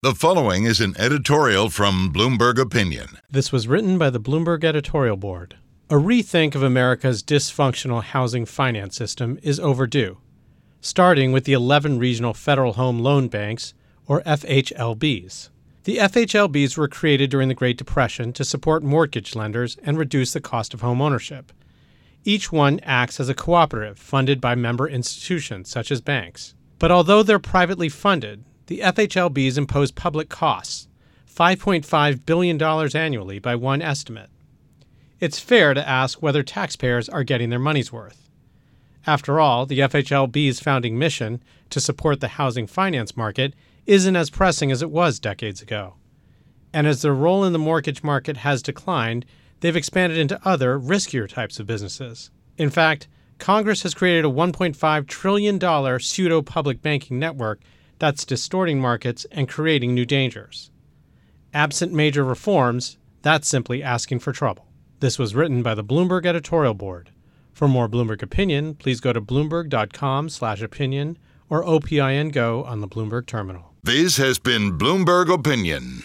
The following is an editorial from Bloomberg Opinion. This was written by the Bloomberg Editorial Board. A rethink of America's dysfunctional housing finance system is overdue, starting with the 11 regional federal home loan banks, or FHLBs. The FHLBs were created during the Great Depression to support mortgage lenders and reduce the cost of home ownership. Each one acts as a cooperative funded by member institutions such as banks. But although they're privately funded, the FHLBs impose public costs, $5.5 billion annually by one estimate. It's fair to ask whether taxpayers are getting their money's worth. After all, the FHLB's founding mission to support the housing finance market isn't as pressing as it was decades ago. And as their role in the mortgage market has declined, they've expanded into other, riskier types of businesses. In fact, Congress has created a $1.5 trillion pseudo public banking network that's distorting markets and creating new dangers. Absent major reforms, that's simply asking for trouble. This was written by the Bloomberg editorial board. For more Bloomberg opinion, please go to bloomberg.com/opinion or OPIN Go on the Bloomberg terminal. This has been Bloomberg Opinion.